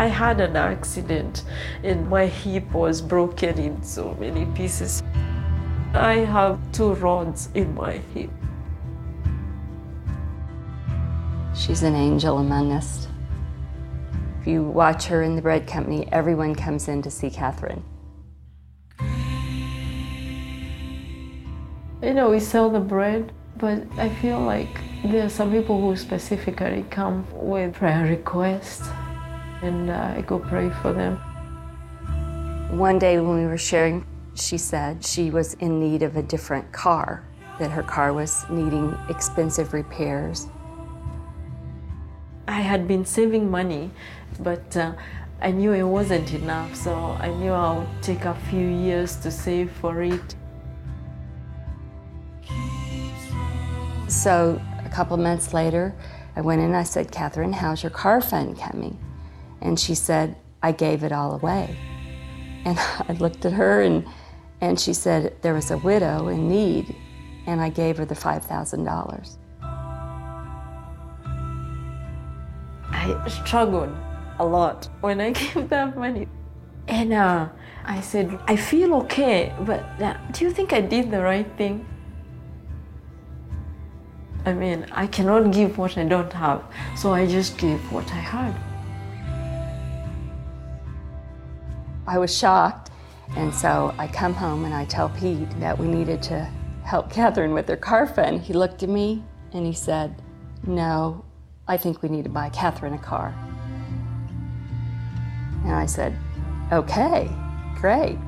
I had an accident and my hip was broken in so many pieces. I have two rods in my hip. She's an angel among us. If you watch her in the bread company, everyone comes in to see Catherine. You know, we sell the bread, but I feel like there are some people who specifically come with prayer requests, and uh, I go pray for them. One day when we were sharing, she said she was in need of a different car, that her car was needing expensive repairs. I had been saving money, but uh, I knew it wasn't enough, so I knew I would take a few years to save for it. So a couple months later, I went in and I said, Catherine, how's your car fund coming? And she said, I gave it all away. And I looked at her and, and she said there was a widow in need, and I gave her the $5,000. I struggled a lot when I gave that money. And uh, I said, I feel okay, but uh, do you think I did the right thing? I mean, I cannot give what I don't have, so I just gave what I had. I was shocked, and so I come home and I tell Pete that we needed to help Catherine with her car fund. He looked at me and he said, No, I think we need to buy Catherine a car. And I said, Okay, great.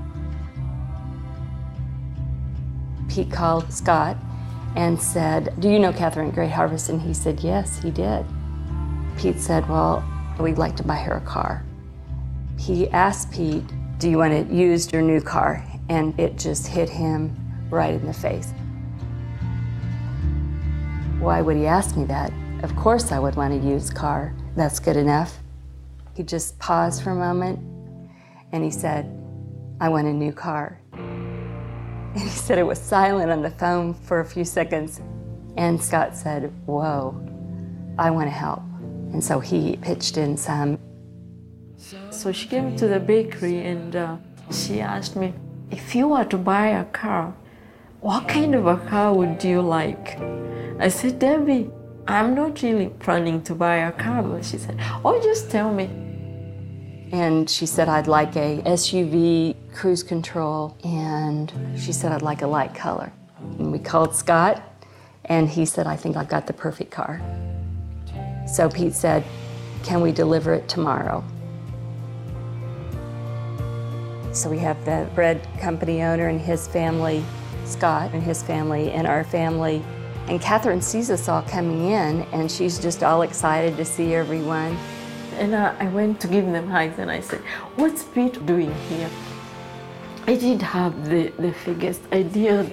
Pete called Scott and said, Do you know Catherine at Great Harvest? And he said, Yes, he did. Pete said, Well, we'd like to buy her a car. He asked Pete, Do you want to use your new car? And it just hit him right in the face. Why would he ask me that? Of course, I would want a used car. That's good enough. He just paused for a moment and he said, I want a new car. And he said it was silent on the phone for a few seconds. And Scott said, Whoa, I want to help. And so he pitched in some. So she came to the bakery and uh, she asked me, if you were to buy a car, what kind of a car would you like? I said, Debbie, I'm not really planning to buy a car. But she said, oh, just tell me. And she said, I'd like a SUV cruise control. And she said, I'd like a light color. And we called Scott, and he said, I think I've got the perfect car. So Pete said, Can we deliver it tomorrow? So we have the bread company owner and his family, Scott and his family, and our family. And Catherine sees us all coming in, and she's just all excited to see everyone. And uh, I went to give them hugs and I said, What's Pete doing here? I didn't have the, the biggest idea.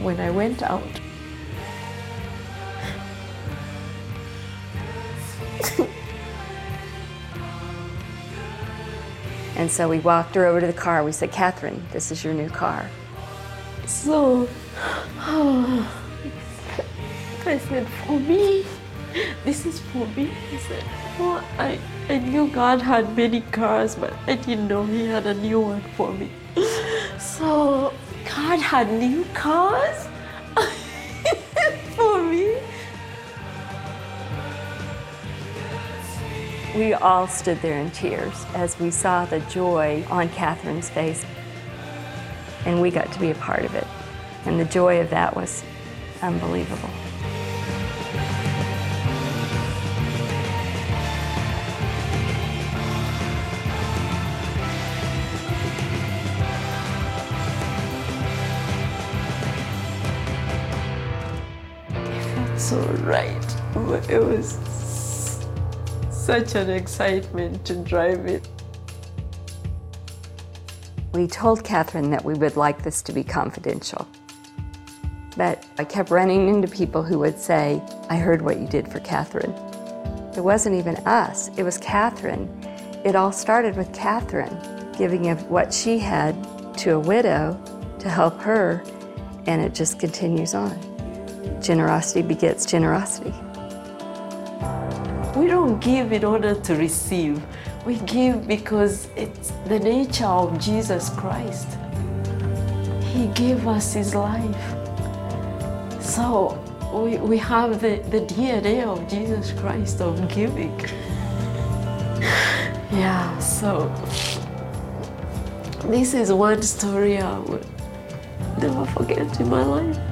When I went out, And so we walked her over to the car. We said, Catherine, this is your new car. so I said, For me, this is for me. I said, Oh, I, I knew God had many cars, but I didn't know He had a new one for me. So God had new cars We all stood there in tears as we saw the joy on Catherine's face. And we got to be a part of it. And the joy of that was unbelievable. so right. It was such an excitement to drive it. We told Catherine that we would like this to be confidential. But I kept running into people who would say, I heard what you did for Catherine. It wasn't even us, it was Catherine. It all started with Catherine giving of what she had to a widow to help her, and it just continues on. Generosity begets generosity. We don't give in order to receive. We give because it's the nature of Jesus Christ. He gave us His life. So we, we have the, the DNA of Jesus Christ of giving. Yeah, so this is one story I would never forget in my life.